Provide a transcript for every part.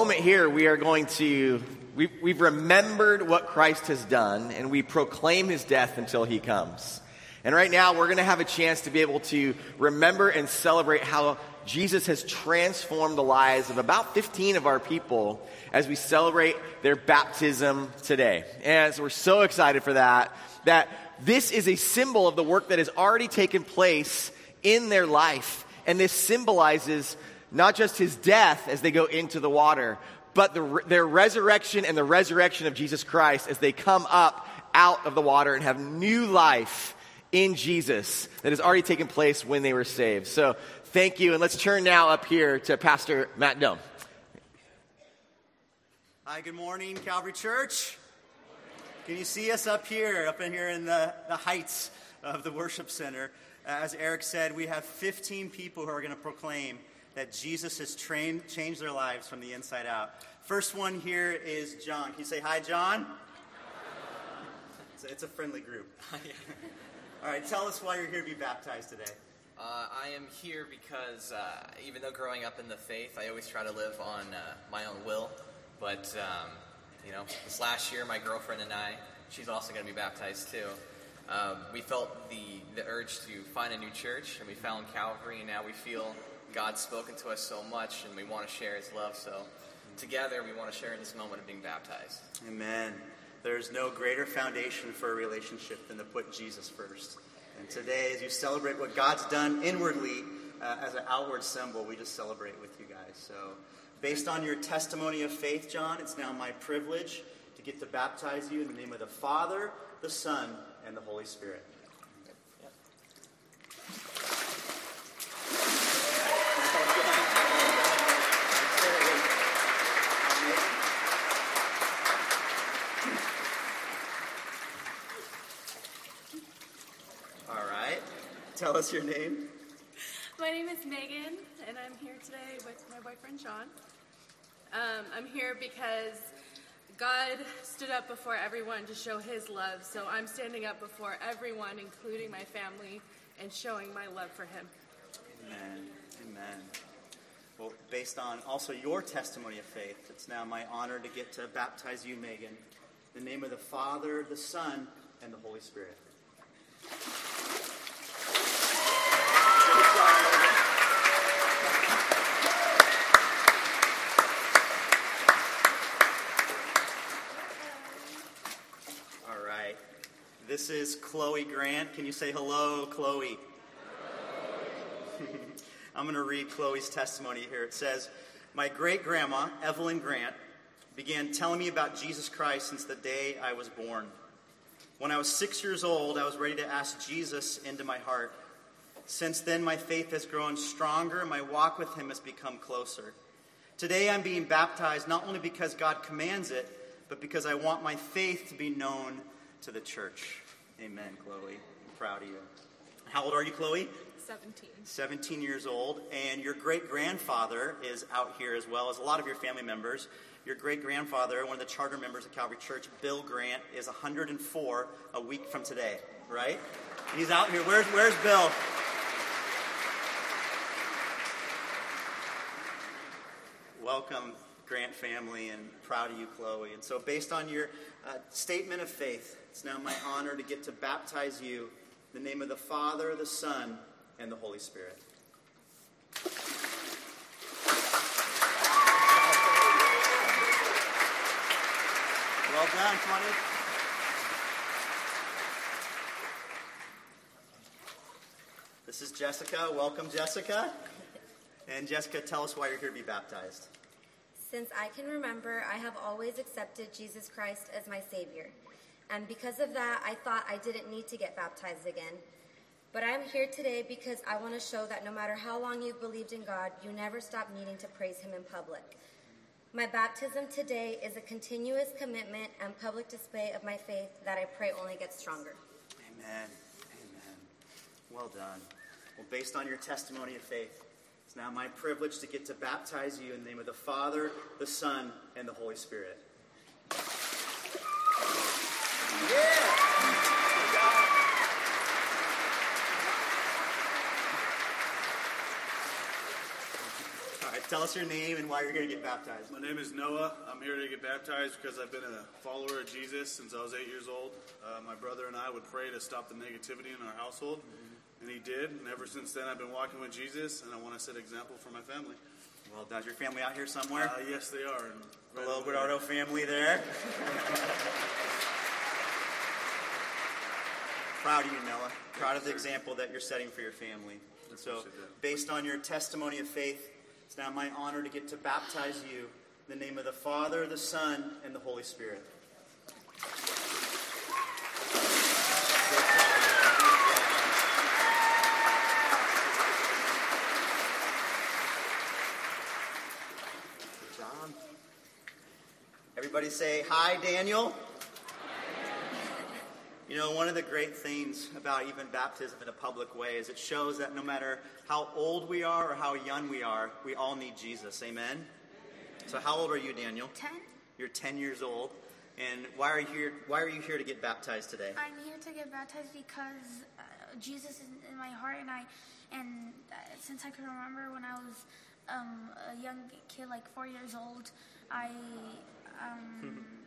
moment here, we are going to, we've, we've remembered what Christ has done, and we proclaim his death until he comes. And right now, we're going to have a chance to be able to remember and celebrate how Jesus has transformed the lives of about 15 of our people as we celebrate their baptism today. And so we're so excited for that, that this is a symbol of the work that has already taken place in their life. And this symbolizes not just his death as they go into the water, but the, their resurrection and the resurrection of Jesus Christ as they come up out of the water and have new life in Jesus that has already taken place when they were saved. So thank you. And let's turn now up here to Pastor Matt Dome. Hi, good morning, Calvary Church. Can you see us up here, up in here in the, the heights of the worship center? As Eric said, we have 15 people who are going to proclaim that Jesus has trained, changed their lives from the inside out. First one here is John. Can you say hi, John? It's a, friendly group. All right, tell us why you're here to be baptized today. Uh, I am here because uh, even though growing up in the faith, I always try to live on uh, my own will. But, um, you know, this last year, my girlfriend and I, she's also going to be baptized too. Um, we felt the, the urge to find a new church, and we found Calvary, and now we feel God's spoken to us so much, and we want to share His love. So, together, we want to share in this moment of being baptized. Amen. There's no greater foundation for a relationship than to put Jesus first. And today, as you celebrate what God's done inwardly uh, as an outward symbol, we just celebrate with you guys. So, based on your testimony of faith, John, it's now my privilege to get to baptize you in the name of the Father, the Son, and the Holy Spirit. All right. Tell us your name. My name is Megan, and I'm here today with my boyfriend Sean. Um, I'm here because God stood up before everyone to show his love, so I'm standing up before everyone, including my family, and showing my love for him. Amen. Amen. Well, based on also your testimony of faith, it's now my honor to get to baptize you, Megan, in the name of the Father, the Son, and the Holy Spirit. All right. This is Chloe Grant. Can you say hello, Chloe? I'm going to read Chloe's testimony here. It says, My great grandma, Evelyn Grant, began telling me about Jesus Christ since the day I was born. When I was six years old, I was ready to ask Jesus into my heart. Since then, my faith has grown stronger, and my walk with Him has become closer. Today, I'm being baptized not only because God commands it, but because I want my faith to be known to the church. Amen, Chloe. I'm proud of you. How old are you, Chloe? 17. 17 years old, and your great grandfather is out here as well as a lot of your family members. Your great grandfather, one of the charter members of Calvary Church, Bill Grant, is 104 a week from today, right? He's out here. Where's, where's Bill? Welcome, Grant family, and proud of you, Chloe. And so, based on your uh, statement of faith, it's now my honor to get to baptize you in the name of the Father, the Son, and the Holy Spirit. Well done. Come on in. This is Jessica. Welcome, Jessica. And Jessica, tell us why you're here to be baptized. Since I can remember, I have always accepted Jesus Christ as my Savior. And because of that, I thought I didn't need to get baptized again. But I'm here today because I want to show that no matter how long you've believed in God, you never stop needing to praise Him in public. My baptism today is a continuous commitment and public display of my faith that I pray only gets stronger. Amen. Amen. Well done. Well, based on your testimony of faith, it's now my privilege to get to baptize you in the name of the Father, the Son, and the Holy Spirit. All right, tell us your name and why you're here to get baptized. My name is Noah. I'm here to get baptized because I've been a follower of Jesus since I was eight years old. Uh, my brother and I would pray to stop the negativity in our household, and he did. And ever since then, I've been walking with Jesus, and I want to set an example for my family. Well, does your family out here somewhere? Uh, yes, they are. Right Hello, Bernardo family there. Proud of you, Noah. Proud of the example that you're setting for your family. And so, based on your testimony of faith, it's now my honor to get to baptize you in the name of the Father, the Son, and the Holy Spirit. Everybody say, Hi, Daniel. You know, one of the great things about even baptism in a public way is it shows that no matter how old we are or how young we are, we all need Jesus. Amen? So, how old are you, Daniel? Ten. You're 10 years old. And why are you here, why are you here to get baptized today? I'm here to get baptized because uh, Jesus is in my heart, and I, and uh, since I can remember when I was um, a young kid, like four years old, I, um,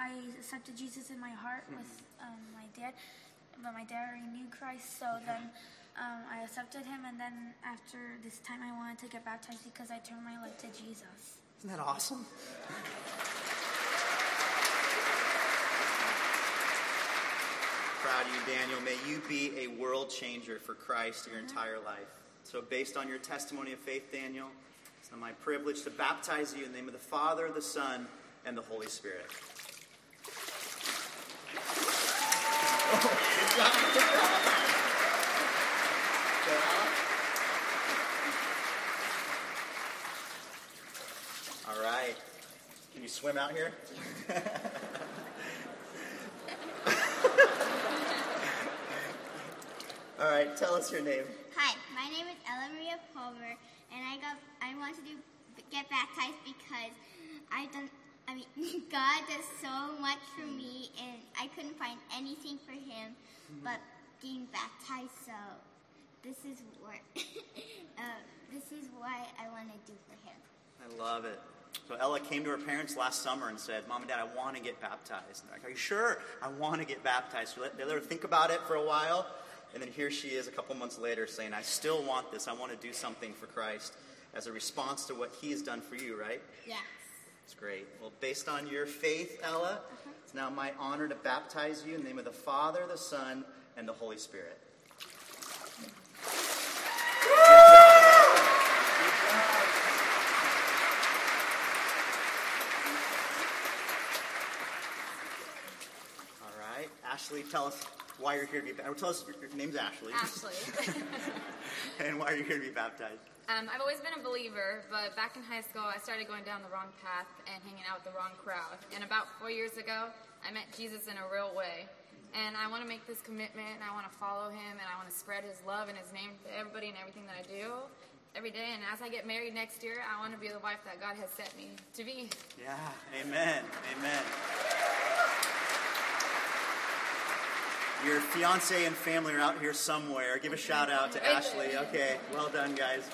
I accepted Jesus in my heart with um, my dad, but my dad already knew Christ, so then. Um, I accepted him, and then after this time, I wanted to get baptized because I turned my life to Jesus. Isn't that awesome? Proud of you, Daniel. May you be a world changer for Christ your entire life. So, based on your testimony of faith, Daniel, it's my privilege to baptize you in the name of the Father, the Son, and the Holy Spirit. All right. Can you swim out here? All right, tell us your name. Hi, my name is Ella Maria Pulver, and I got I want to do get baptized because I done. I mean, God does so much for me, and I couldn't find anything for Him but getting baptized. So this is what uh, this is what I want to do for Him. I love it. So Ella came to her parents last summer and said, "Mom and Dad, I want to get baptized." And they're like, "Are you sure? I want to get baptized." So they let her think about it for a while, and then here she is a couple months later saying, "I still want this. I want to do something for Christ as a response to what He has done for you." Right? Yes. It's great. Well, based on your faith, Ella, uh-huh. it's now my honor to baptize you in the name of the Father, the Son, and the Holy Spirit. All right. Ashley, tell us why you're here to be baptized. Tell us your, name's Ashley. Ashley. and why are you're here to be baptized. Um, I've always been a believer, but back in high school, I started going down the wrong path and hanging out with the wrong crowd. And about four years ago, I met Jesus in a real way. And I want to make this commitment, and I want to follow him, and I want to spread his love and his name to everybody and everything that I do every day. And as I get married next year, I want to be the wife that God has set me to be. Yeah. Amen. Amen. Your fiance and family are out here somewhere. Give a shout out to Ashley. Okay, well done, guys.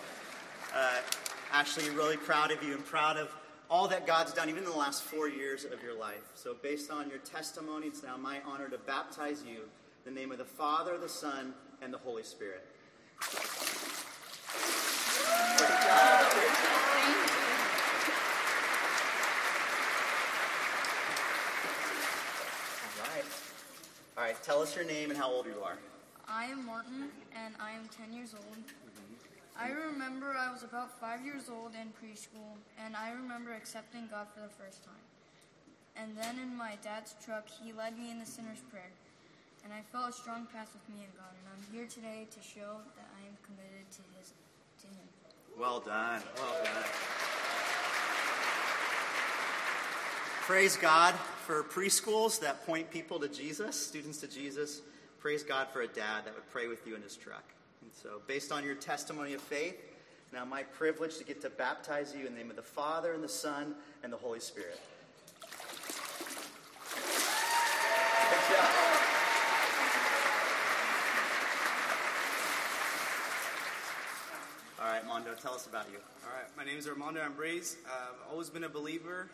Uh, Ashley, really proud of you and proud of all that God's done, even in the last four years of your life. So, based on your testimony, it's now my honor to baptize you in the name of the Father, the Son, and the Holy Spirit. All right. Tell us your name and how old you are. I am Martin, and I am 10 years old. I remember I was about five years old in preschool, and I remember accepting God for the first time. And then in my dad's truck, he led me in the sinner's prayer. And I felt a strong path with me and God, and I'm here today to show that I am committed to his to him. Well done. Well done. Praise God for preschools that point people to Jesus, students to Jesus. Praise God for a dad that would pray with you in his truck. And so, based on your testimony of faith, now my privilege to get to baptize you in the name of the Father and the Son and the Holy Spirit. All right, Mondo, tell us about you. All right, my name is Armando Ambrose. I've always been a believer,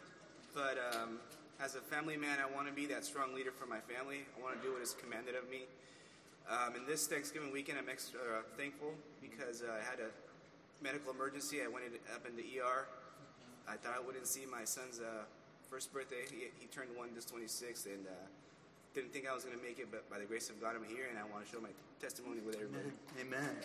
but um, as a family man, I want to be that strong leader for my family. I want to do what is commanded of me. Um, and this Thanksgiving weekend, I'm extra uh, thankful because uh, I had a medical emergency. I went in, up in the ER. I thought I wouldn't see my son's uh, first birthday. He, he turned one this 26th, and uh, didn't think I was going to make it, but by the grace of God, I'm here, and I want to show my testimony with everybody. Amen.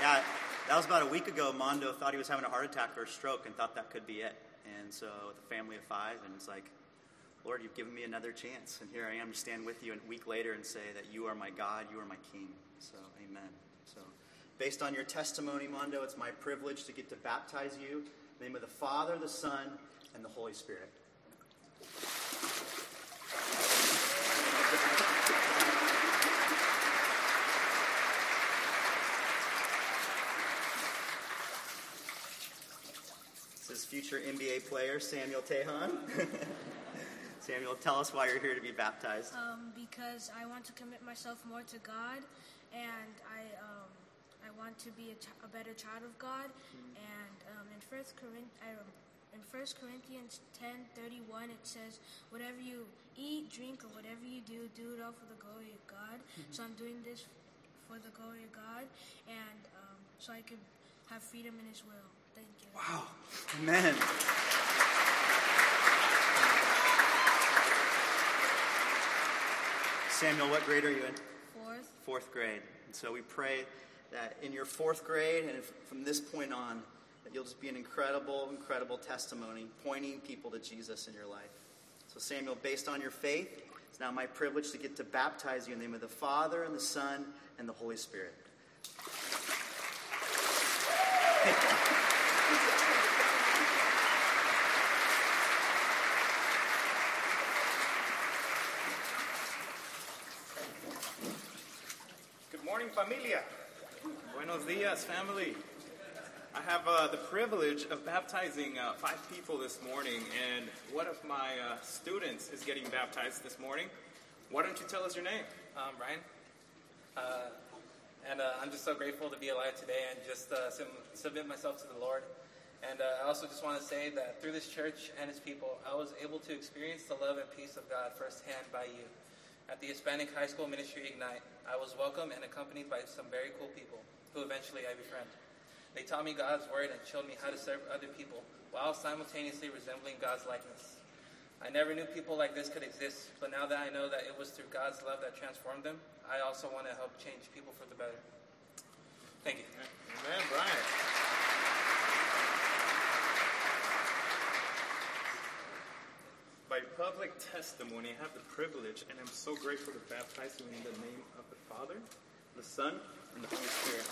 Yeah, that was about a week ago. Mondo thought he was having a heart attack or a stroke and thought that could be it. And so, with a family of five, and it's like, Lord, you've given me another chance. And here I am to stand with you a week later and say that you are my God, you are my King. So, amen. So, based on your testimony, Mondo, it's my privilege to get to baptize you in the name of the Father, the Son, and the Holy Spirit. This is future NBA player Samuel Tejan. Samuel, tell us why you're here to be baptized. Um, because I want to commit myself more to God, and I um, I want to be a, ch- a better child of God. And um, in First Corinth, I, in First Corinthians ten thirty one, it says, "Whatever you eat, drink, or whatever you do, do it all for the glory of God." So I'm doing this for the glory of God, and um, so I could have freedom in His will. Thank you. Wow. Amen. Samuel, what grade are you in? Fourth. Fourth grade. And so we pray that in your fourth grade and from this point on, that you'll just be an incredible, incredible testimony pointing people to Jesus in your life. So, Samuel, based on your faith, it's now my privilege to get to baptize you in the name of the Father and the Son and the Holy Spirit. Buenos dias, family. I have uh, the privilege of baptizing uh, five people this morning, and one of my uh, students is getting baptized this morning. Why don't you tell us your name? Um, Brian. Uh, and uh, I'm just so grateful to be alive today and just uh, sub- submit myself to the Lord. And I also just want to say that through this church and its people, I was able to experience the love and peace of God firsthand by you. At the Hispanic High School Ministry Ignite, I was welcomed and accompanied by some very cool people who eventually I befriended. They taught me God's word and showed me how to serve other people while simultaneously resembling God's likeness. I never knew people like this could exist, but now that I know that it was through God's love that transformed them, I also want to help change people for the better. Thank you. Amen, Brian. By public testimony, I have the privilege, and I'm so grateful to baptize you in the name of the Father, the Son, and the Holy Spirit.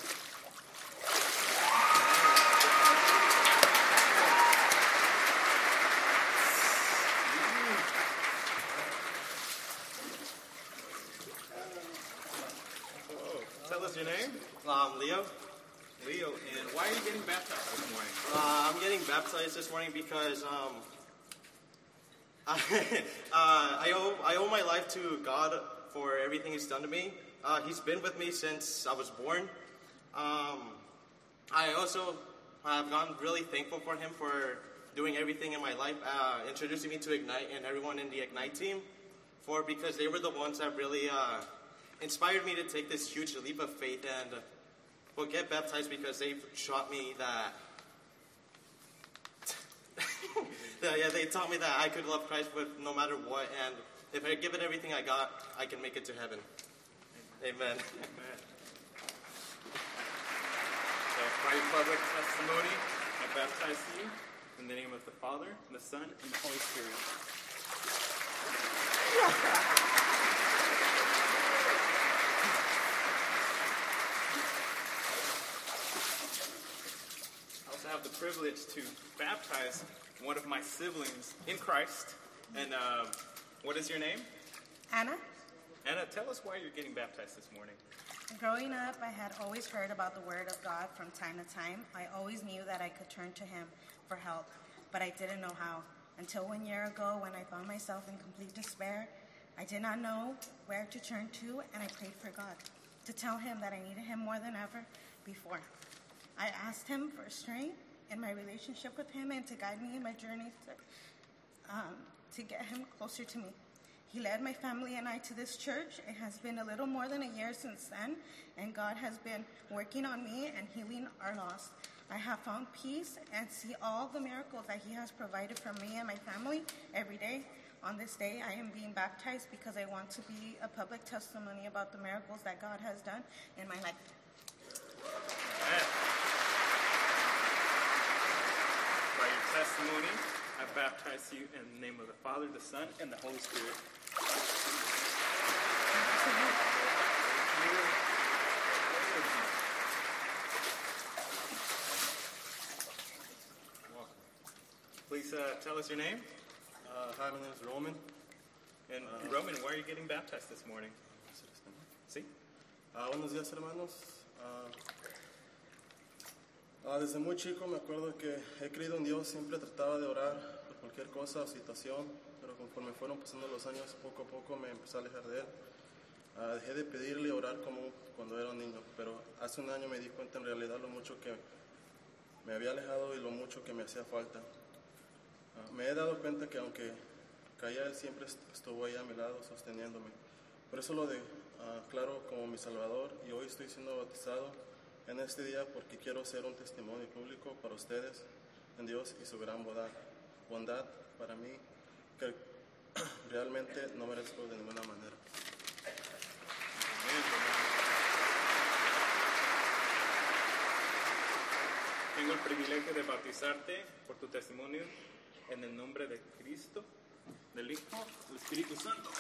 Tell us your name. Um, Leo. Leo, and why are you getting baptized this morning? Uh, I'm getting baptized this morning because um, I, uh, I owe I owe my life to God for everything He's done to me. Uh, he's been with me since I was born. Um, I also have gone really thankful for Him for doing everything in my life, uh, introducing me to Ignite and everyone in the Ignite team, for because they were the ones that really uh, inspired me to take this huge leap of faith and uh, well get baptized because they taught me that Yeah, yeah, they taught me that I could love Christ with no matter what, and if I give it everything I got, I can make it to heaven. Amen. So, by public testimony, I baptize you in the name of the Father, and the Son, and the Holy Spirit. I also have the privilege to baptize one of my siblings in Christ. And um, what is your name? Anna, Anna, tell us why you're getting baptized this morning. growing up, I had always heard about the Word of God from time to time. I always knew that I could turn to Him for help, but I didn't know how. Until one year ago, when I found myself in complete despair, I did not know where to turn to, and I prayed for God. to tell him that I needed him more than ever before. I asked him for strength in my relationship with him and to guide me in my journey to, um, to get him closer to me. He led my family and I to this church. It has been a little more than a year since then, and God has been working on me and healing our loss. I have found peace and see all the miracles that He has provided for me and my family every day. On this day, I am being baptized because I want to be a public testimony about the miracles that God has done in my life. By your testimony, I baptize you in the name of the Father, the Son, and the Holy Spirit. Please uh, tell us your name. Uh, hi, my name is Roman. And Uh, Roman, why are you getting baptized this morning? Sí. Ah, buenos días, hermanos. Ah, desde muy chico me acuerdo que he creído en Dios, siempre trataba de orar por cualquier cosa o situación, pero conforme fueron pasando los años, poco a poco me empecé a alejar de Él. Ah, dejé de pedirle orar como cuando era un niño, pero hace un año me di cuenta en realidad lo mucho que me había alejado y lo mucho que me hacía falta. Ah, me he dado cuenta que aunque caía, Él siempre est- estuvo ahí a mi lado sosteniéndome. Por eso lo de ah, claro como mi Salvador y hoy estoy siendo bautizado en este día porque quiero ser un testimonio público para ustedes en Dios y su gran bondad, bondad para mí que realmente no merezco de ninguna manera. Tengo el privilegio de bautizarte por tu testimonio en el nombre de Cristo, del Hijo, del Espíritu Santo.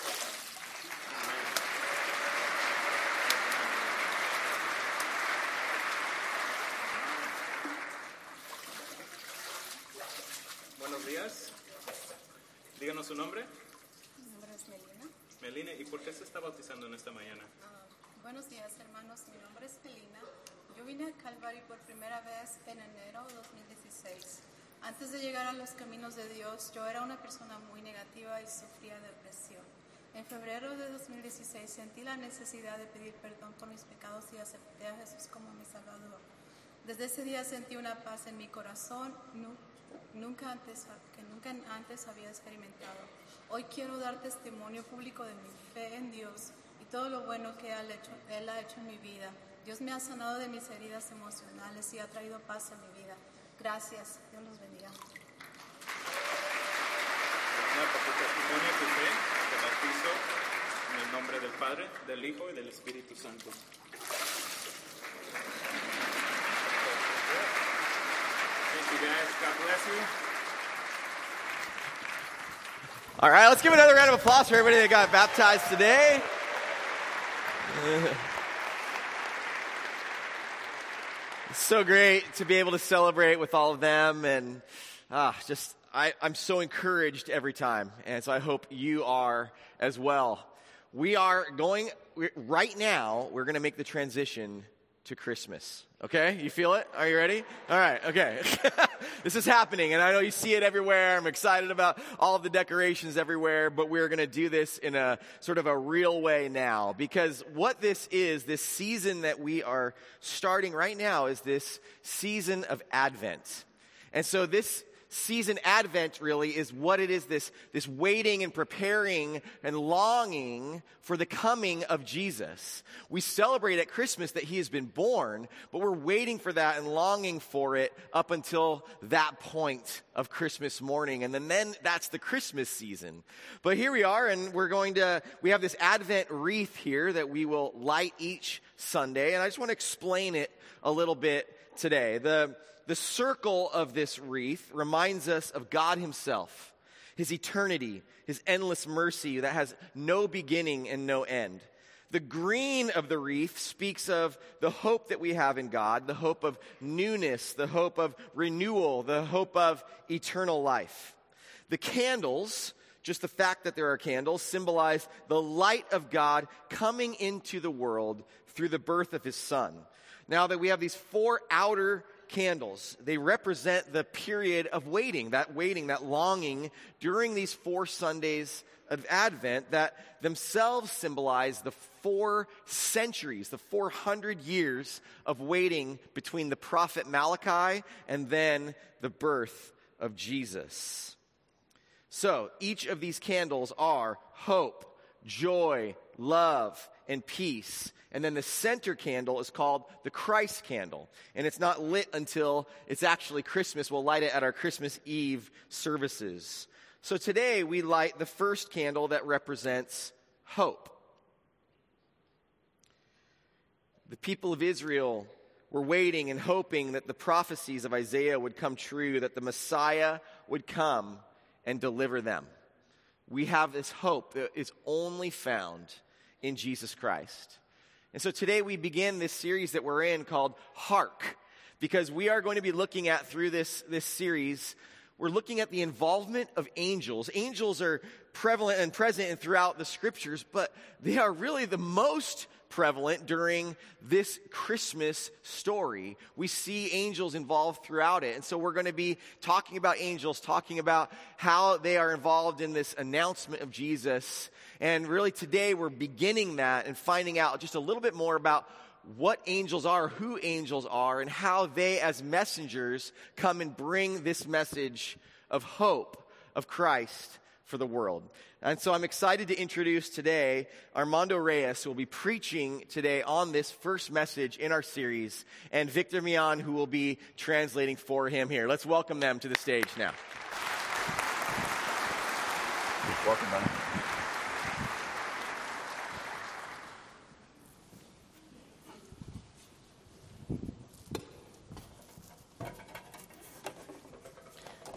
Buenos días. Díganos su nombre. Melina. ¿y por qué se está bautizando en esta mañana? Ah, buenos días, hermanos. Mi nombre es Melina. Yo vine a Calvary por primera vez en enero de 2016. Antes de llegar a los caminos de Dios, yo era una persona muy negativa y sufría depresión. En febrero de 2016 sentí la necesidad de pedir perdón por mis pecados y acepté a Jesús como mi Salvador. Desde ese día sentí una paz en mi corazón nu- nunca antes, que nunca antes había experimentado. Hoy quiero dar testimonio público de mi fe en Dios y todo lo bueno que Él ha hecho, Él ha hecho en mi vida. Dios me ha sanado de mis heridas emocionales y ha traído paz a mi vida. Gracias. Dios los bendiga. Por tu testimonio y tu fe, te bautizo en el nombre del Padre, del Hijo y del Espíritu Santo. Thank you guys. God bless you. All right, let's give another round of applause for everybody that got baptized today. It's so great to be able to celebrate with all of them and ah, just I, I'm so encouraged every time. And so I hope you are as well. We are going right now, we're going to make the transition to Christmas. Okay? You feel it? Are you ready? All right, okay. this is happening, and I know you see it everywhere. I'm excited about all of the decorations everywhere, but we're going to do this in a sort of a real way now. Because what this is, this season that we are starting right now, is this season of Advent. And so this season Advent really is what it is this, this waiting and preparing and longing for the coming of Jesus. We celebrate at Christmas that he has been born, but we're waiting for that and longing for it up until that point of Christmas morning. And then, then that's the Christmas season. But here we are, and we're going to, we have this Advent wreath here that we will light each Sunday. And I just want to explain it a little bit today. The, the circle of this wreath reminds us of God Himself, His eternity, His endless mercy that has no beginning and no end. The green of the wreath speaks of the hope that we have in God, the hope of newness, the hope of renewal, the hope of eternal life. The candles, just the fact that there are candles, symbolize the light of God coming into the world through the birth of His Son. Now that we have these four outer candles, they represent the period of waiting, that waiting, that longing during these four Sundays of Advent that themselves symbolize the four centuries, the 400 years of waiting between the prophet Malachi and then the birth of Jesus. So each of these candles are hope, joy, love, and peace. And then the center candle is called the Christ candle. And it's not lit until it's actually Christmas. We'll light it at our Christmas Eve services. So today we light the first candle that represents hope. The people of Israel were waiting and hoping that the prophecies of Isaiah would come true, that the Messiah would come and deliver them. We have this hope that is only found in Jesus Christ. And so today we begin this series that we're in called Hark, because we are going to be looking at through this, this series, we're looking at the involvement of angels. Angels are prevalent and present throughout the scriptures, but they are really the most prevalent during this Christmas story. We see angels involved throughout it. And so we're going to be talking about angels, talking about how they are involved in this announcement of Jesus. And really today we're beginning that and finding out just a little bit more about what angels are, who angels are, and how they, as messengers, come and bring this message of hope of Christ for the world. And so I'm excited to introduce today Armando Reyes, who will be preaching today on this first message in our series, and Victor Mian, who will be translating for him here. Let's welcome them to the stage now. Welcome, man.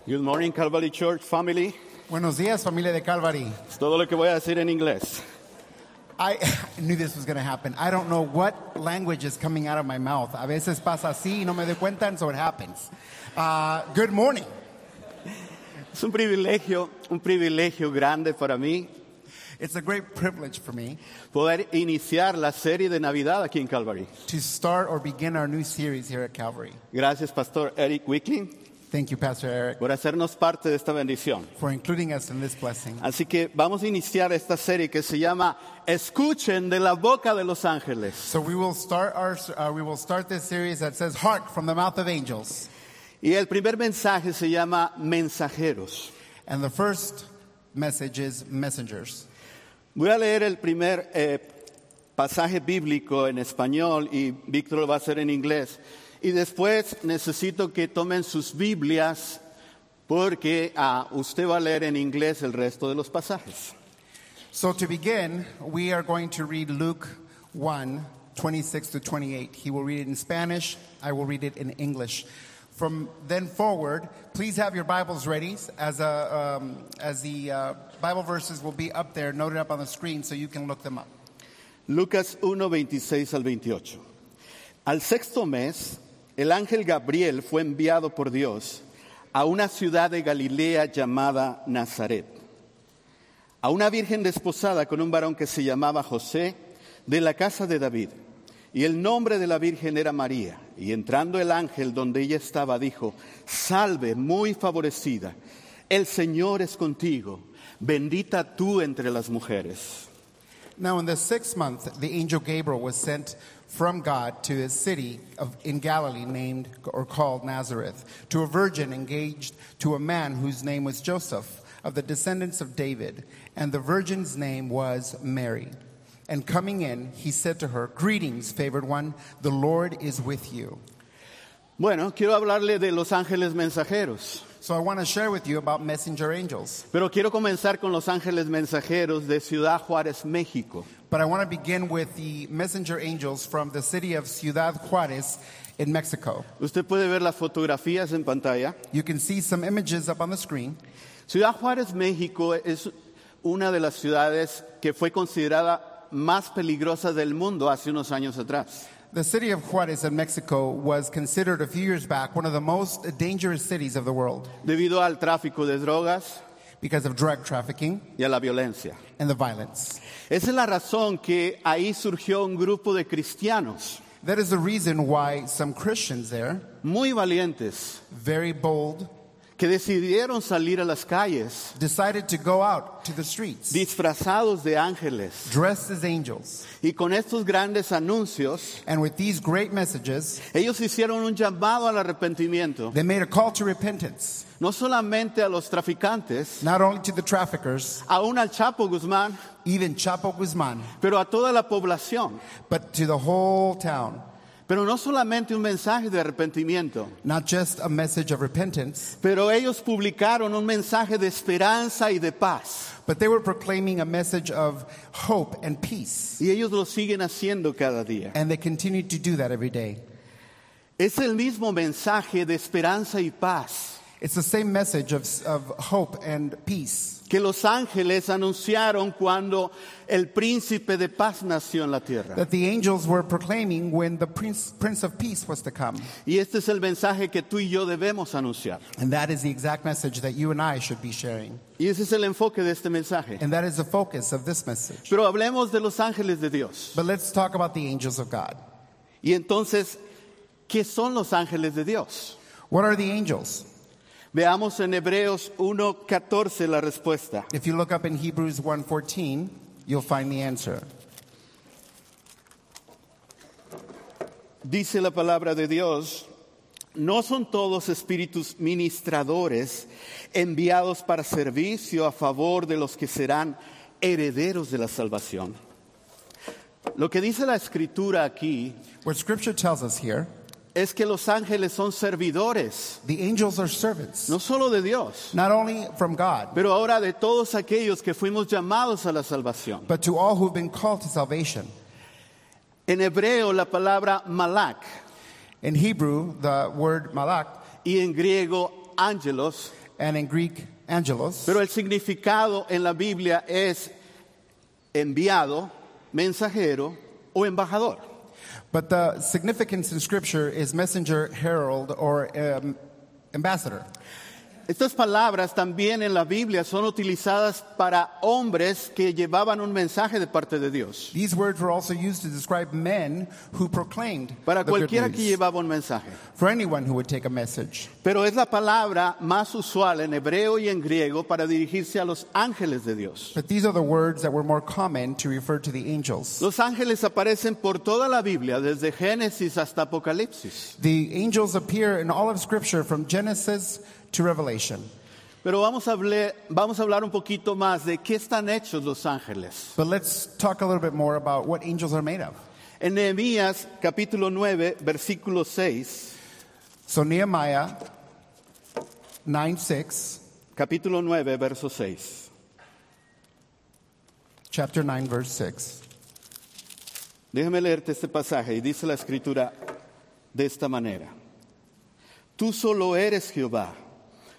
Good morning, Calvary Church family. Buenos días, familia de Calvary. Es todo lo que voy a decir en inglés. I knew this was going to happen. I don't know what language is coming out of my mouth. A veces pasa así y no me doy cuenta, and so it happens. Uh, good morning. Es un privilegio, un privilegio grande para mí It's a great privilege for me poder iniciar la serie de Navidad aquí en Calvary. to start or begin our new series here at Calvary. Gracias, Pastor Eric Wickling, Thank you, Pastor Eric, por hacernos parte de esta bendición. for including us in this blessing. Así que vamos a iniciar esta serie que se llama Escuchen de la boca de los ángeles. So we will start our uh, we will start this series that says "Hark from the mouth of angels," Y el primer mensaje se llama Mensajeros. and the first message is messengers. Voy a leer el primer eh, pasaje bíblico en español y Víctor lo va a hacer en inglés. Y después necesito que tomen sus Biblias porque ah, usted va a leer en inglés el resto de los pasajes. So to begin, we are going to read Luke 1, 26 to 28. He will read it in Spanish. I will read it in English. From then forward, please have your Bibles ready as, a, um, as the uh, Bible verses will be up there, noted up on the screen so you can look them up. Lucas 1, 26 al 28. Al sexto mes, el ángel Gabriel fue enviado por Dios a una ciudad de Galilea llamada Nazaret, a una virgen desposada con un varón que se llamaba José de la casa de David. Y el nombre de la virgen era María. Y entrando el ángel donde ella estaba, dijo, salve, muy favorecida, el Señor es contigo, bendita tú entre las mujeres. Now, in the sixth month, the angel Gabriel was sent from God to a city of, in Galilee named or called Nazareth, to a virgin engaged to a man whose name was Joseph, of the descendants of David, and the virgin's name was Mary. And coming in, he said to her, Greetings, favored one, the Lord is with you. Bueno, quiero hablarle de los ángeles mensajeros. So I want to share with you about messenger angels. Pero quiero comenzar con los ángeles mensajeros de Ciudad Juárez, México. But I want to begin with the messenger angels from the city of Ciudad Juarez in Mexico. Usted puede ver las fotografías en pantalla. You can see some images up on the screen. Ciudad Juárez, México es una de las ciudades que fue considerada más peligrosa del mundo hace unos años atrás. The city of Juarez in Mexico was considered a few years back one of the most dangerous cities of the world Debido al tráfico de drogas because of drug trafficking y a la violencia. and the violence. Esa es la razón que ahí surgió un grupo de cristianos That is the reason why some Christians there, muy valientes, very bold, que decidieron salir a las calles decided to go out to the streets disfrazados de ángeles dressed as angels. y con estos grandes anuncios And with these great messages, ellos hicieron un llamado al arrepentimiento they made a call to repentance, no solamente a los traficantes not only to the traffickers, aún al Chapo Guzmán even Chapo Guzman, pero a toda la población but to the whole town. Pero no solamente un mensaje de arrepentimiento Not just a message of repentance, pero ellos publicaron un mensaje de esperanza y de paz but they were proclaiming a message of hope and peace. y ellos lo siguen haciendo cada día And they continue to do that every day. es el mismo mensaje de esperanza y paz It's the same message of, of hope and peace que los ángeles anunciaron cuando el príncipe de paz nació en la tierra. that the angels were proclaiming when the Prince, Prince of Peace was to come. Y este es el mensaje que tú y yo debemos anunciar. And that is the exact message that you and I should be sharing. Y ese es el enfoque de este mensaje. And that is the focus of this message. Pero hablemos de los ángeles de Dios. But let's talk about the angels of God. Y entonces, ¿qué son los ángeles de Dios? What are the angels? Veamos en Hebreos 1.14 la respuesta. If you look up in Hebrews 1:14, you'll find the answer. Dice la palabra de Dios, no son todos espíritus ministradores enviados para servicio a favor de los que serán herederos de la salvación. Lo que dice la escritura aquí What scripture tells us here, es que los ángeles son servidores, the angels are servants, no solo de Dios, not only from God, pero ahora de todos aquellos que fuimos llamados a la salvación. but to all who've been called to salvation. En hebreo la palabra malak In Hebrew, the word malak, y en griego ángelos, and in Greek, angelos, pero el significado en la Biblia es enviado, mensajero o embajador. But the significance in scripture is messenger, herald, or um, ambassador. Estas palabras también en la Biblia son utilizadas para hombres que llevaban un mensaje de parte de Dios. These words were also used to describe men who proclaimed Para the good cualquiera que llevaba un mensaje. for anyone who would take a message. Pero es la palabra más usual en hebreo y en griego para dirigirse a los ángeles de Dios. But these are the words that were more common to refer to the angels. Los ángeles aparecen por toda la Biblia, desde Génesis hasta Apocalipsis. The angels appear in all of Scripture from Genesis to Revelation. Pero vamos a, hablar, vamos a hablar un poquito más de qué están hechos los ángeles. But let's talk a little bit more about what angels are made of. En Nehemías capítulo 9, versículo 6, So Nehemiah 9 6, capítulo 9, verso 6. chapter 9, verse 6. Déjame leerte este pasaje y dice la escritura de esta manera. Tú solo eres Jehová.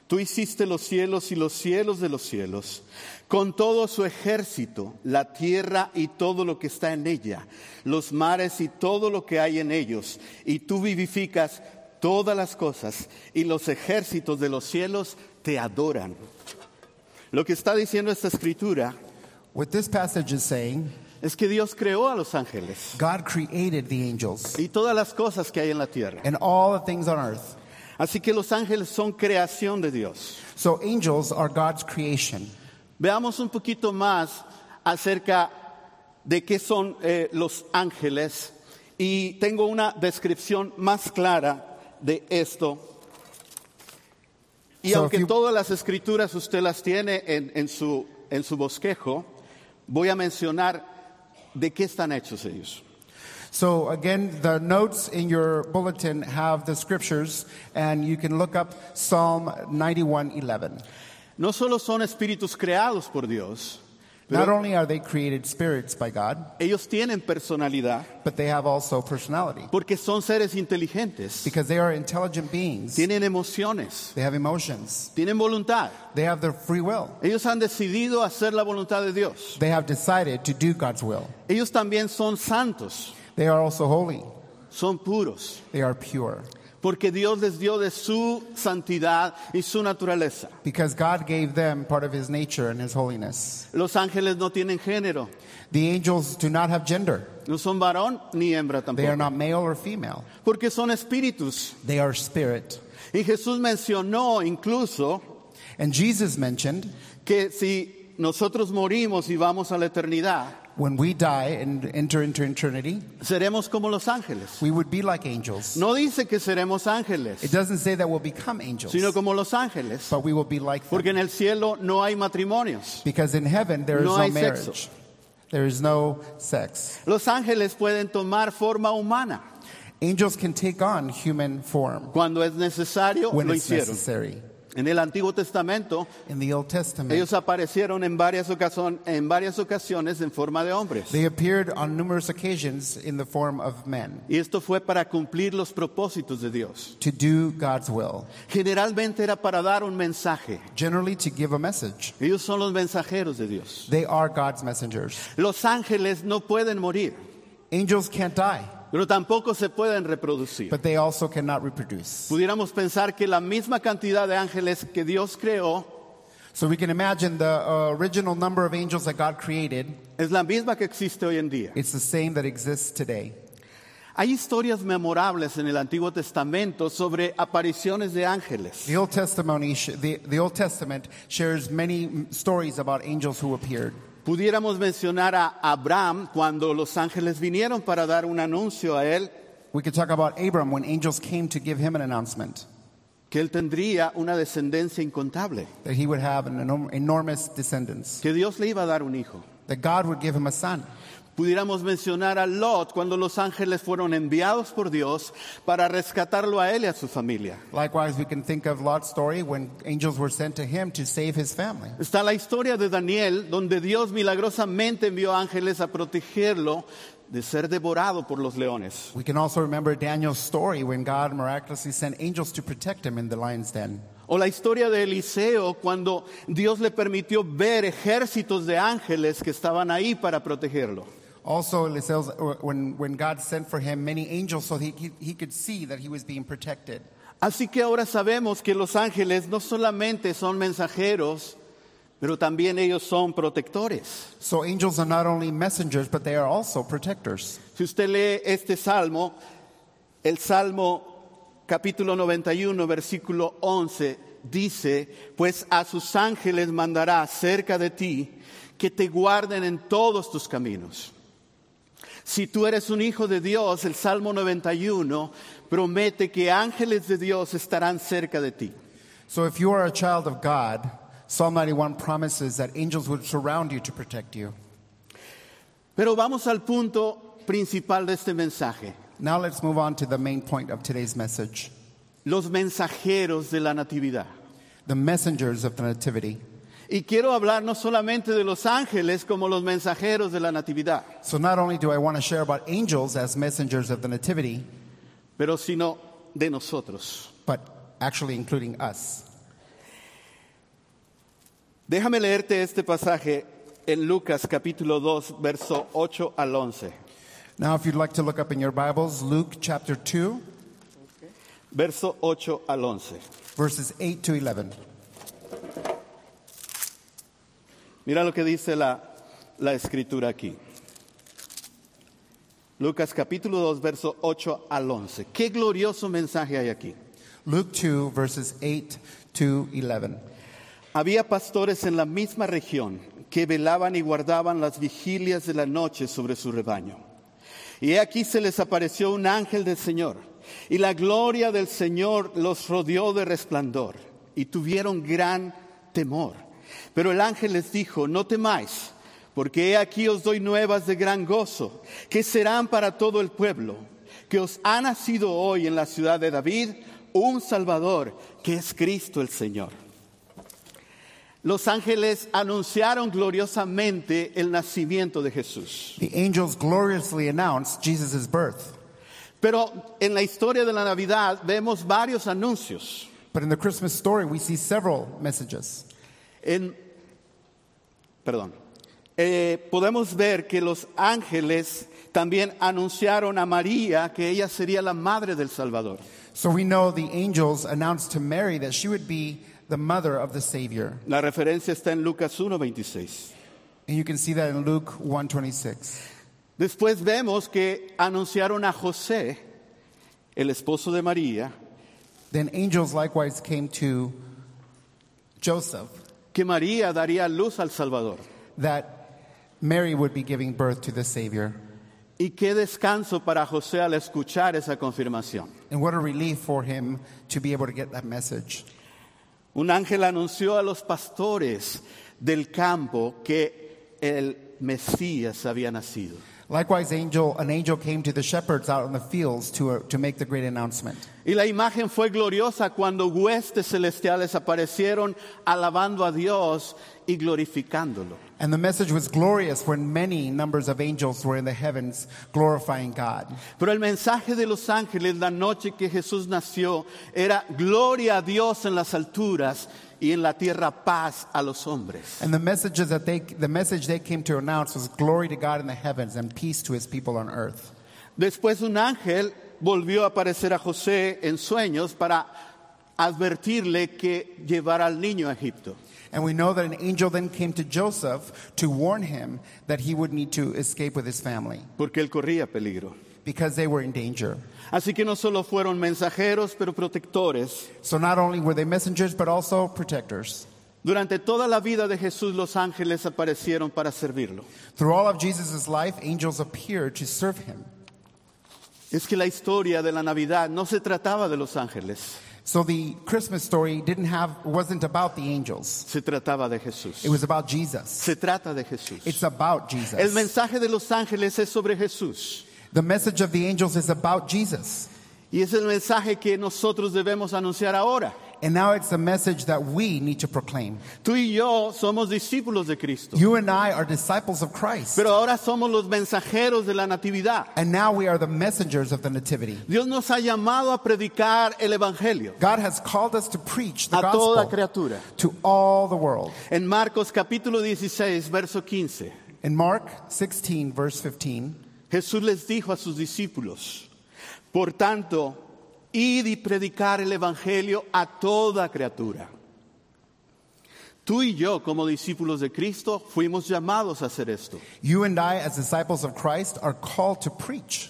Tú hiciste los cielos y los cielos de los cielos, con todo su ejército, la tierra y todo lo que está en ella, los mares y todo lo que hay en ellos, y tú vivificas todas las cosas, y los ejércitos de los cielos te adoran. Lo que está diciendo esta escritura What this passage is saying, es que Dios creó a los ángeles God created the angels y todas las cosas que hay en la tierra. and all the things on earth. Así que los ángeles son creación de Dios. So angels are God's creation. Veamos un poquito más acerca de qué son eh, los ángeles y tengo una descripción más clara de esto. Y So aunque you- todas las escrituras usted las tiene en, en su, en su bosquejo, voy a mencionar de qué están hechos ellos. So again, the notes in your bulletin have the scriptures, and you can look up Psalm 91:11. No solo son espíritus creados por Dios, Not only are they created spirits by God, ellos tienen personalidad but they have also personality porque son seres inteligentes, because they are intelligent beings. tienen emociones, They have emotions. tienen voluntad. They have their free will. Ellos han decidido hacer la voluntad de Dios. They have decided to do God's will. Ellos también son santos, They are also holy. son puros. They are pure. porque Dios les dio de su santidad y su naturaleza. Because God gave them part of his nature and his holiness. Los ángeles no tienen género, The angels do not have gender. no son varón ni hembra tampoco. They are not male or female. porque son espíritus. They are spirit. Y Jesús mencionó incluso And Jesus mentioned que si nosotros morimos y vamos a la eternidad, when we die and enter into eternity, seremos como los ángeles. we would be like angels. No dice que seremos ángeles, It doesn't say that we'll become angels, sino como los ángeles, but we will be like them. porque en el cielo no hay matrimonios. Because in heaven there is No no, hay marriage. sexo. There is no sex. Los ángeles pueden tomar forma humana. Angels can take on human form Cuando es necesario, when lo it's hicieron. necessary. En el Antiguo Testamento, In the Old Testament, ellos aparecieron en varias, ocasión- en varias ocasiones en forma de hombres. they appeared on numerous occasions in the form of men Y esto fue para cumplir los propósitos de Dios. to do God's will, Generalmente era para dar un mensaje. generally to give a message. Ellos son los mensajeros de Dios. They are God's messengers. Los ángeles no pueden morir, Angels can't die, pero tampoco se pueden reproducir. but they also cannot reproduce. Pudiéramos pensar que la misma cantidad de ángeles que Dios creó So we can imagine the uh, original number of angels that God created, es la misma que existe hoy en día. it's the same that exists today. Hay historias memorables en el Antiguo Testamento sobre apariciones de ángeles. The Old the, the Old Testament shares many stories about angels who appeared. Pudiéramos mencionar a Abraham cuando los ángeles vinieron para dar un anuncio a él We could talk about Abram when angels came to give him an announcement que él tendría una descendencia incontable, that he would have an enorm- enormous descendants, que Dios le iba a dar un hijo. that God would give him a son. Pudiéramos mencionar a Lot cuando los ángeles fueron enviados por Dios para rescatarlo a él y a su familia. Likewise, we can think of Lot's story when angels were sent to him to save his family. Está la historia de Daniel, donde Dios milagrosamente envió ángeles a protegerlo de ser devorado por los leones. We can also remember Daniel's story when God miraculously sent angels to protect him in the lion's den. O la historia de Eliseo cuando Dios le permitió ver ejércitos de ángeles que estaban ahí para protegerlo. Also, Eliseo's- when, when God sent for him many angels so he, he, he could see that he was being protected. Así que ahora sabemos que los ángeles no solamente son mensajeros, pero también ellos son protectores. So angels are not only messengers, but they are also protectors. Si usted lee este salmo, el salmo capítulo 91, versículo 11, dice, pues a sus ángeles mandará cerca de ti que te guarden en todos tus caminos. Si tú eres un hijo de Dios, el Salmo 91 promete que ángeles de Dios estarán cerca de ti. So if you are a child of God, Psalm 91 promises that angels would surround you to protect you. Pero vamos al punto principal de este mensaje. Now let's move on to the main point of today's message Los mensajeros de la Natividad. the messengers of the Nativity. Y quiero hablar no solamente de los ángeles como los mensajeros de la Natividad, So not only do I want to share about angels as messengers of the Nativity, pero sino de nosotros. but actually including us. Déjame leerte este pasaje en Lucas capítulo 2, verso 8 al 11. Now, if you'd like to look up in your Bibles, Luke chapter 2, Verso 8 al 11. verses 8 to 11. Mira lo que dice la, la escritura aquí. Lucas capítulo 2, verso 8 al 11. Qué glorioso mensaje hay aquí. Luke 2, verses 8 to 11. Había pastores en la misma región que velaban y guardaban las vigilias de la noche sobre su rebaño. Y aquí se les apareció un ángel del Señor, y la gloria del Señor los rodeó de resplandor, y tuvieron gran temor. Pero el ángel les dijo, no temáis, porque he aquí os doy nuevas de gran gozo, que serán para todo el pueblo, que os ha nacido hoy en la ciudad de David un Salvador, que es Cristo el Señor. Los ángeles anunciaron gloriosamente el nacimiento de Jesús. The angels gloriously announced Jesus' birth. Pero en la historia de la Navidad vemos varios anuncios. But in the Christmas story, we see several messages. En, perdón. Eh, podemos ver que los ángeles también anunciaron a María que ella sería la madre del Salvador. So we know the angels announced to Mary that she would be the mother of the Savior. La referencia está en Lucas 1:26. And you can see that in Luke 1:26. Después vemos que anunciaron a José, el esposo de María, Then angels likewise came to Joseph que María daría luz al Salvador. that Mary would be giving birth to the Savior. Y qué descanso para José al escuchar esa confirmación. And what a relief for him to be able to get that message. Un ángel anunció a los pastores del campo que el Mesías había nacido. Likewise, angel, an angel came to the shepherds out in the fields to, uh, to make the great announcement. Y la imagen fue gloriosa cuando huestes celestiales aparecieron alabando a Dios y glorificándolo. And the message was glorious when many numbers of angels were in the heavens glorifying God. Pero el mensaje de los ángeles la noche que Jesús nació era gloria a Dios en las alturas y en la tierra paz a los hombres. And the messages that they, the message they came to announce was glory to God in the heavens and peace to his people on earth. Después un ángel volvió a aparecer a José en sueños para advertirle que llevara al niño a Egipto. And we know that an angel then came to Joseph to warn him that he would need to escape with his family porque él corría peligro. Because they were in danger. Así que no solo fueron mensajeros, pero protectores. So not only were they messengers, but also protectors. Durante toda la vida de Jesús los ángeles aparecieron para servirlo. Through all of Jesus' life, angels appeared to serve him. Es que la historia de la Navidad no se trataba de los ángeles, So the Christmas story didn't have wasn't about the angels. se trataba de Jesús. It was about Jesus. Se trata de Jesús. It's about El Jesus. mensaje de los ángeles es sobre Jesús. The message of the angels is about Jesus. Y es el mensaje que nosotros debemos anunciar ahora. And now it's the message that we need to proclaim. Tú y yo somos discípulos de Cristo, You and I are disciples of Christ. pero ahora somos los mensajeros de la Natividad. And now we are the messengers of the Nativity. Dios nos ha llamado a predicar el Evangelio God has called us to preach the a toda gospel criatura. to all the world. En Marcos capítulo 16, verso 15, In Mark 16, verse 15, Jesús les dijo a sus discípulos, por tanto, id y predicar el Evangelio a toda criatura. Tú y yo, como discípulos de Cristo, fuimos llamados a hacer esto. you and I, as disciples of Christ, are called to preach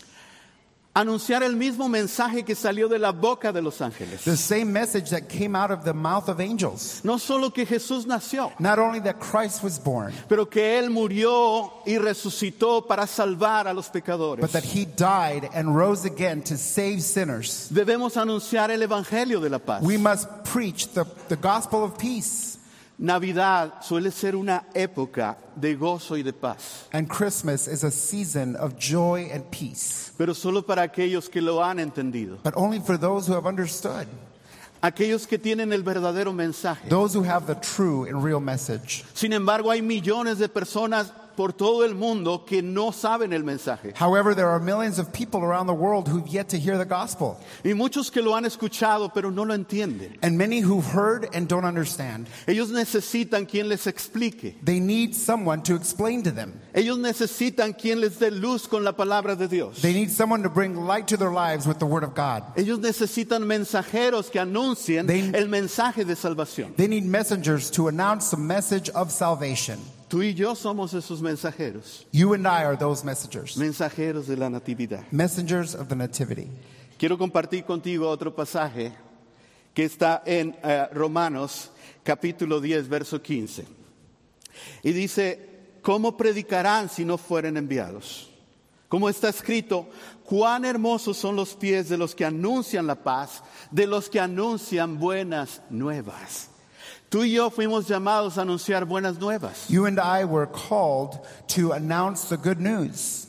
Anunciar el mismo mensaje que salió de la boca de los ángeles. the same message that came out of the mouth of angels. No solo que Jesús nació, Not only that Christ was born, pero que Él murió y resucitó para salvar a los pecadores. but that he died and rose again to save sinners. Debemos anunciar el Evangelio de la paz. We must preach the, the gospel of peace. Navidad suele ser una época de gozo y de paz, And Christmas is a season of joy and peace, pero solo para aquellos que lo han entendido, but only for those who have understood, aquellos que tienen el verdadero mensaje. those who have the true and real message. Sin embargo, hay millones de personas por todo el mundo que no saben el mensaje. However, there are millions of people around the world who've yet to hear the gospel, Y muchos que lo han escuchado, pero no lo entienden. and many who've heard and don't understand. Ellos necesitan quien les explique. They need someone to explain to them. Ellos necesitan quien les dé luz con la palabra de Dios. They need someone to bring light to their lives with the word of God. Ellos necesitan mensajeros que anuncien They- el mensaje de salvación. They need messengers to announce the message of salvation. Tú y yo somos esos mensajeros, You and I are those messengers, mensajeros de la natividad. messengers of the Nativity. Quiero compartir contigo otro pasaje que está en eh, Romanos capítulo 10, verso 15. Y dice, ¿cómo predicarán si no fueren enviados? Como está escrito, cuán hermosos son los pies de los que anuncian la paz, de los que anuncian buenas nuevas. Tú y yo fuimos llamados a anunciar buenas nuevas. You and I were called to announce the good news.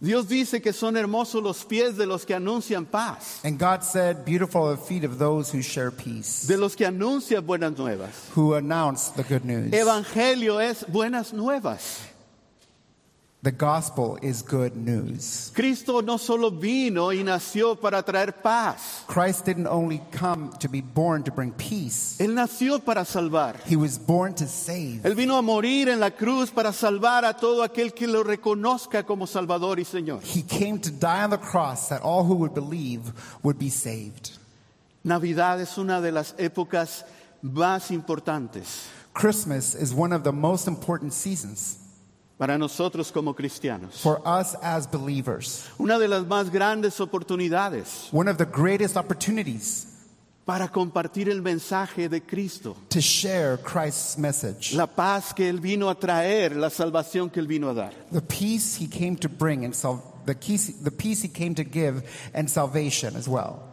Dios dice que son hermosos los pies de los que anuncian paz, And God said, Beautiful are the feet of those who share peace, de los que anuncian buenas nuevas. who announce the good news. Evangelio es buenas nuevas. The gospel is good news. Cristo no solo vino y nació para traer paz, Christ didn't only come to be born to bring peace, Él nació para salvar. He was born to save. Él vino a morir en la cruz para salvar a todo aquel que lo reconozca como Salvador y Señor. He came to die on the cross that all who would believe would be saved. Navidad es una de las épocas más importantes Christmas is one of the most important seasons para nosotros como cristianos. for us as believers. Una de las más grandes oportunidades One of the greatest opportunities para compartir el mensaje de Cristo. to share Christ's message. La paz que Él vino a traer, la salvación que Él vino a dar. The peace he came to bring and the peace, the peace he came to give and salvation as well.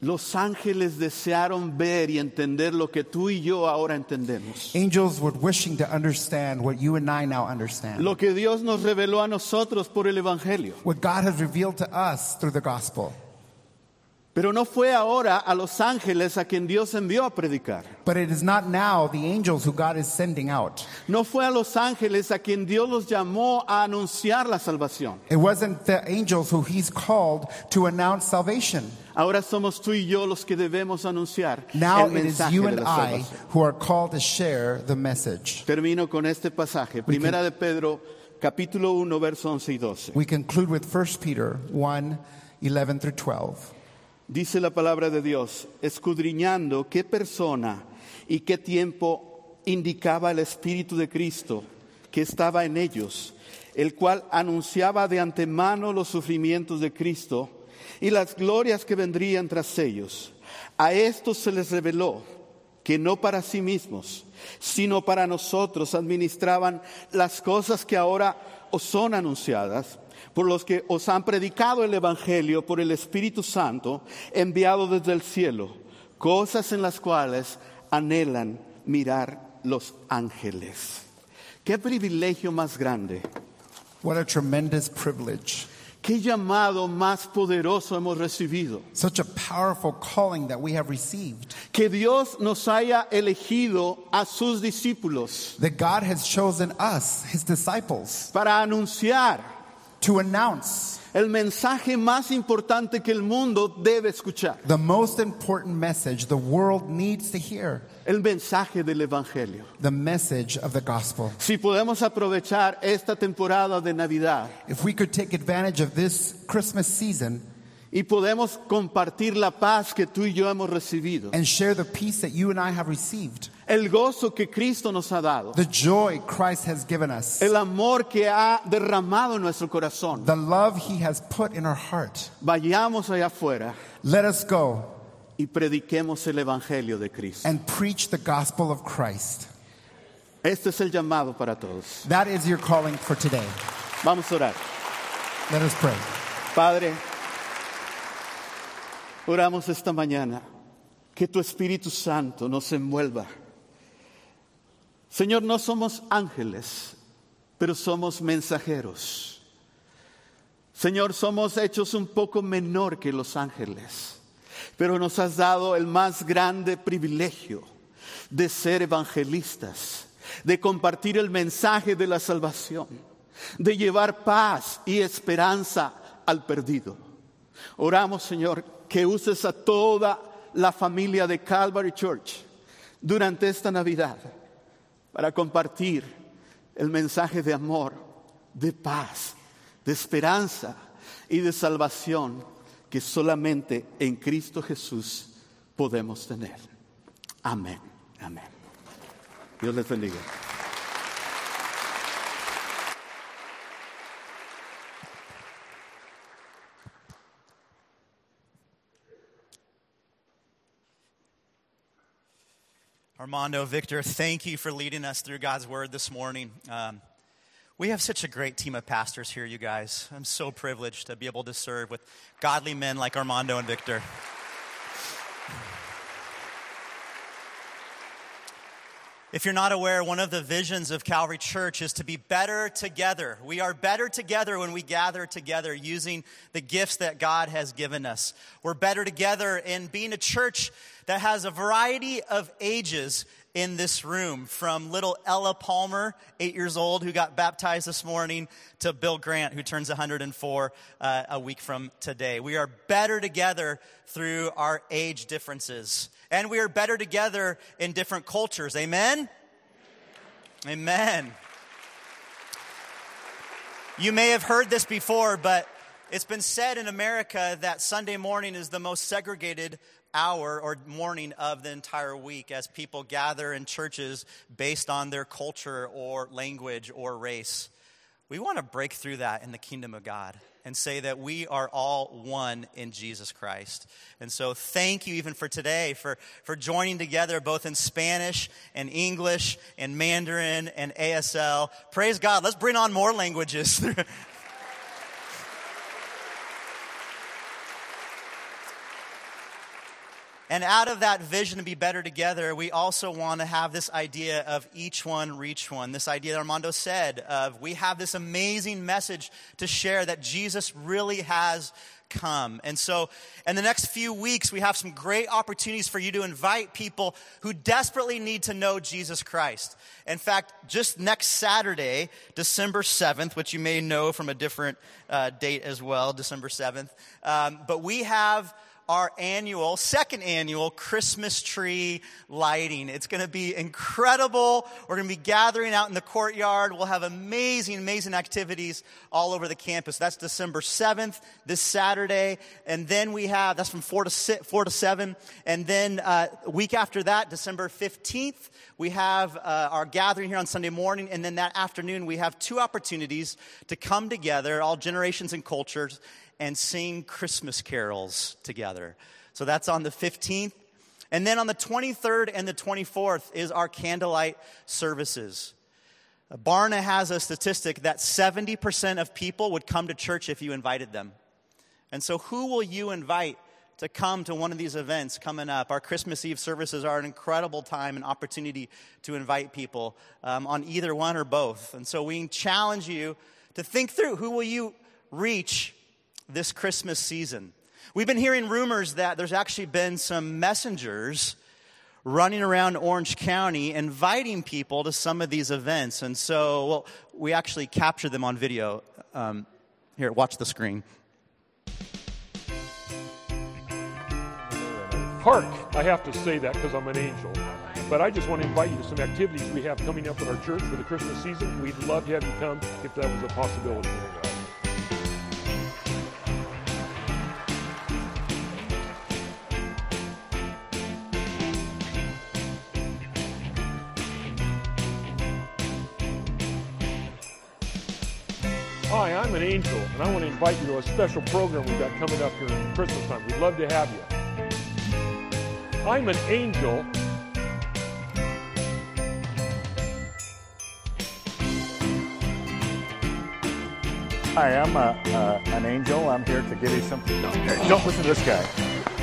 Los ángeles desearon ver y entender lo que tú y yo ahora entendemos. Angels were wishing to understand what you and I now understand. Lo que Dios nos reveló a nosotros por el Evangelio. What God has revealed to us through the gospel. Pero no fue ahora a los ángeles a quien Dios envió a predicar. But it is not now the angels who God is sending out. No fue a los ángeles a quien Dios los llamó a anunciar la salvación. It wasn't the angels who he's called to announce salvation. Ahora somos tú y yo los que debemos anunciar Now el it is mensaje you de and la I who are called to share the message. Termino con este pasaje, Primera de Pedro, capítulo 1, verso 11 y 12. We conclude with 1 Peter 1 11 through 12. Dice la palabra de Dios, escudriñando qué persona y qué tiempo indicaba el Espíritu de Cristo que estaba en ellos, el cual anunciaba de antemano los sufrimientos de Cristo y las glorias que vendrían tras ellos. A estos se les reveló que no para sí mismos, sino para nosotros administraban las cosas que ahora os son anunciadas, por los que os han predicado el Evangelio por el Espíritu Santo enviado desde el cielo, cosas en las cuales anhelan mirar los ángeles. Qué privilegio más grande. What a tremendous privilege. Qué llamado más poderoso hemos recibido. Such a powerful calling that we have received. Que Dios nos haya elegido a sus discípulos That God has chosen us, his disciples, para anunciar to announce el mensaje más importante que el mundo debe escuchar. the most important message the world needs to hear El mensaje del Evangelio. the message of the gospel. Si podemos aprovechar esta temporada de Navidad If we could take advantage of this Christmas season y podemos compartir la paz que tú y yo hemos recibido, and share the peace that you and I have received, el gozo que Cristo nos ha dado, the joy Christ has given us, el amor que ha derramado en nuestro corazón, the love he has put in our heart, vayamos allá afuera let us go y prediquemos el Evangelio de Cristo. and preach the gospel of Christ. Este es el llamado para todos. That is your calling for today. Vamos a orar. Let us pray. Padre, oramos esta mañana que tu Espíritu Santo nos envuelva. Señor, no somos ángeles, pero somos mensajeros. Señor, somos hechos un poco menor que los ángeles, pero nos has dado el más grande privilegio de ser evangelistas, de compartir el mensaje de la salvación, de llevar paz y esperanza al perdido. Oramos, Señor, que uses a toda la familia de Calvary Church durante esta Navidad para compartir el mensaje de amor, de paz, de esperanza y de salvación que solamente en Cristo Jesús podemos tener. Amén. Amén. Dios les bendiga. Armando, Victor, thank you for leading us through God's word this morning. Um, we have such a great team of pastors here, you guys. I'm so privileged to be able to serve with godly men like Armando and Victor. If you're not aware, one of the visions of Calvary Church is to be better together. We are better together when we gather together using the gifts that God has given us. We're better together in being a church that has a variety of ages in this room, from little Ella Palmer, eight years old, who got baptized this morning, to Bill Grant, who turns 104 uh, a week from today. We are better together through our age differences. And we are better together in different cultures. Amen? Amen. You may have heard this before, but It's been said in America that Sunday morning is the most segregated hour or morning of the entire week as people gather in churches based on their culture or language or race. We want to break through that in the kingdom of God and say that we are all one in Jesus Christ. And so thank you even for today for, for joining together both in Spanish and English and Mandarin and ASL. Praise God. Let's bring on more languages. And out of that vision to be better together, we also want to have this idea of each one reach one. This idea that Armando said of we have this amazing message to share that Jesus really has come. And so, in the next few weeks, we have some great opportunities for you to invite people who desperately need to know Jesus Christ. In fact, just next Saturday, December 7th, which you may know from a different uh, date as well, December 7th, um, but we have our annual, second annual Christmas tree lighting. It's going to be incredible. We're going to be gathering out in the courtyard. We'll have amazing, amazing activities all over the campus. That's December 7th, this Saturday. And then we have, that's from 4 to, 6, 4 to 7. And then uh, week after that, December 15th, we have uh, our gathering here on Sunday morning. And then that afternoon, we have two opportunities to come together, all generations and cultures, and sing Christmas carols together. So that's on the 15th. And then on the 23rd and the 24th is our candlelight services. Barna has a statistic that 70% of people would come to church if you invited them. And so, who will you invite to come to one of these events coming up? Our Christmas Eve services are an incredible time and opportunity to invite people um, on either one or both. And so, we challenge you to think through who will you reach this Christmas season. We've been hearing rumors that there's actually been some messengers running around Orange County inviting people to some of these events. And so, well, we actually captured them on video. Um, here, watch the screen. Hark, I have to say that because I'm an angel. But I just want to invite you to some activities we have coming up in our church for the Christmas season. We'd love to have you come if that was a possibility. Hi, I'm an angel, and I want to invite you to a special program we've got coming up here at Christmas time. We'd love to have you. I'm an angel. Hi, I'm a, uh, an angel. I'm here to give you something. Don't listen to this guy.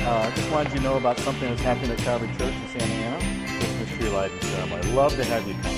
Uh, I just wanted you to know about something that's happening at Calvary Church in Santa Ana. Christmas tree lighting ceremony. Love to have you come.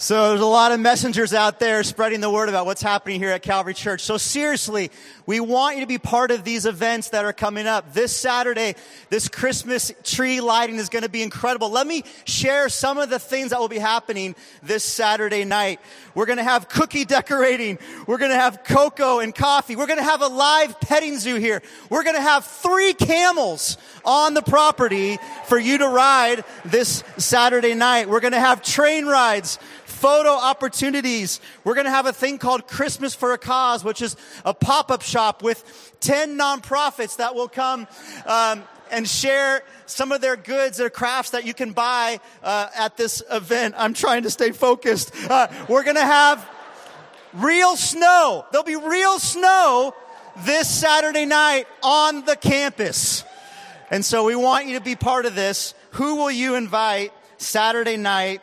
So there's a lot of messengers out there spreading the word about what's happening here at Calvary Church. So seriously, we want you to be part of these events that are coming up. This Saturday, this Christmas tree lighting is going to be incredible. Let me share some of the things that will be happening this Saturday night. We're going to have cookie decorating. We're going to have cocoa and coffee. We're going to have a live petting zoo here. We're going to have three camels on the property for you to ride this Saturday night. We're going to have train rides photo opportunities. We're going to have a thing called Christmas for a Cause, which is a pop-up shop with 10 nonprofits that will come um, and share some of their goods, their crafts that you can buy uh, at this event. I'm trying to stay focused. Uh, we're going to have real snow. There'll be real snow this Saturday night on the campus. And so we want you to be part of this. Who will you invite Saturday night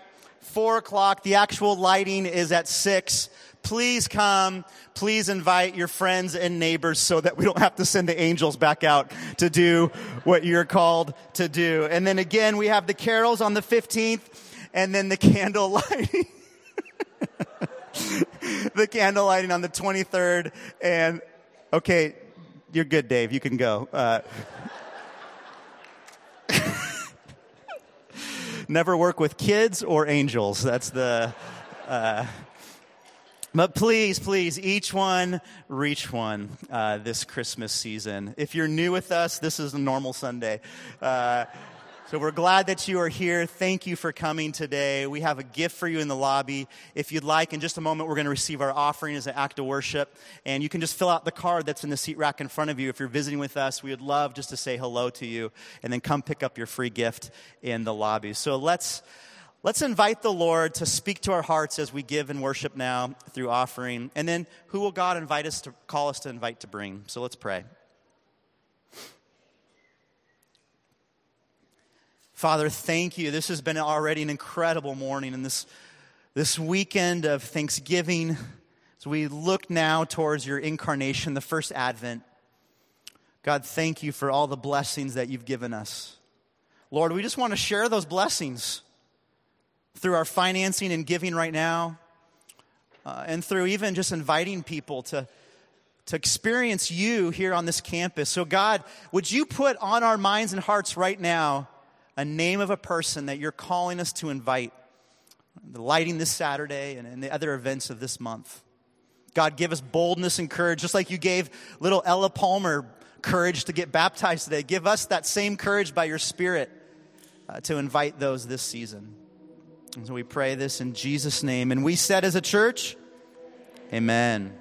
four o'clock. The actual lighting is at six. Please come. Please invite your friends and neighbors so that we don't have to send the angels back out to do what you're called to do. And then again, we have the carols on the 15th and then the candle lighting. the candle lighting on the 23rd. And okay, you're good, Dave. You can go. Uh, never work with kids or angels. That's the. Uh, but please, please, each one reach one uh, this Christmas season. If you're new with us, this is a normal Sunday. Uh, So we're glad that you are here. Thank you for coming today. We have a gift for you in the lobby. If you'd like, in just a moment, we're going to receive our offering as an act of worship. And you can just fill out the card that's in the seat rack in front of you. If you're visiting with us, we would love just to say hello to you and then come pick up your free gift in the lobby. So let's, let's invite the Lord to speak to our hearts as we give and worship now through offering. And then who will God invite us to call us to invite to bring? So let's pray. Father, thank you. This has been already an incredible morning and this, this weekend of Thanksgiving as we look now towards your incarnation, the first advent. God, thank you for all the blessings that you've given us. Lord, we just want to share those blessings through our financing and giving right now, uh, and through even just inviting people to, to experience you here on this campus. So, God, would you put on our minds and hearts right now? A name of a person that you're calling us to invite. The lighting this Saturday and, and the other events of this month. God, give us boldness and courage, just like you gave little Ella Palmer courage to get baptized today. Give us that same courage by your Spirit uh, to invite those this season. And so we pray this in Jesus' name. And we said as a church, Amen.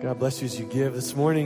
God bless you as you give this morning.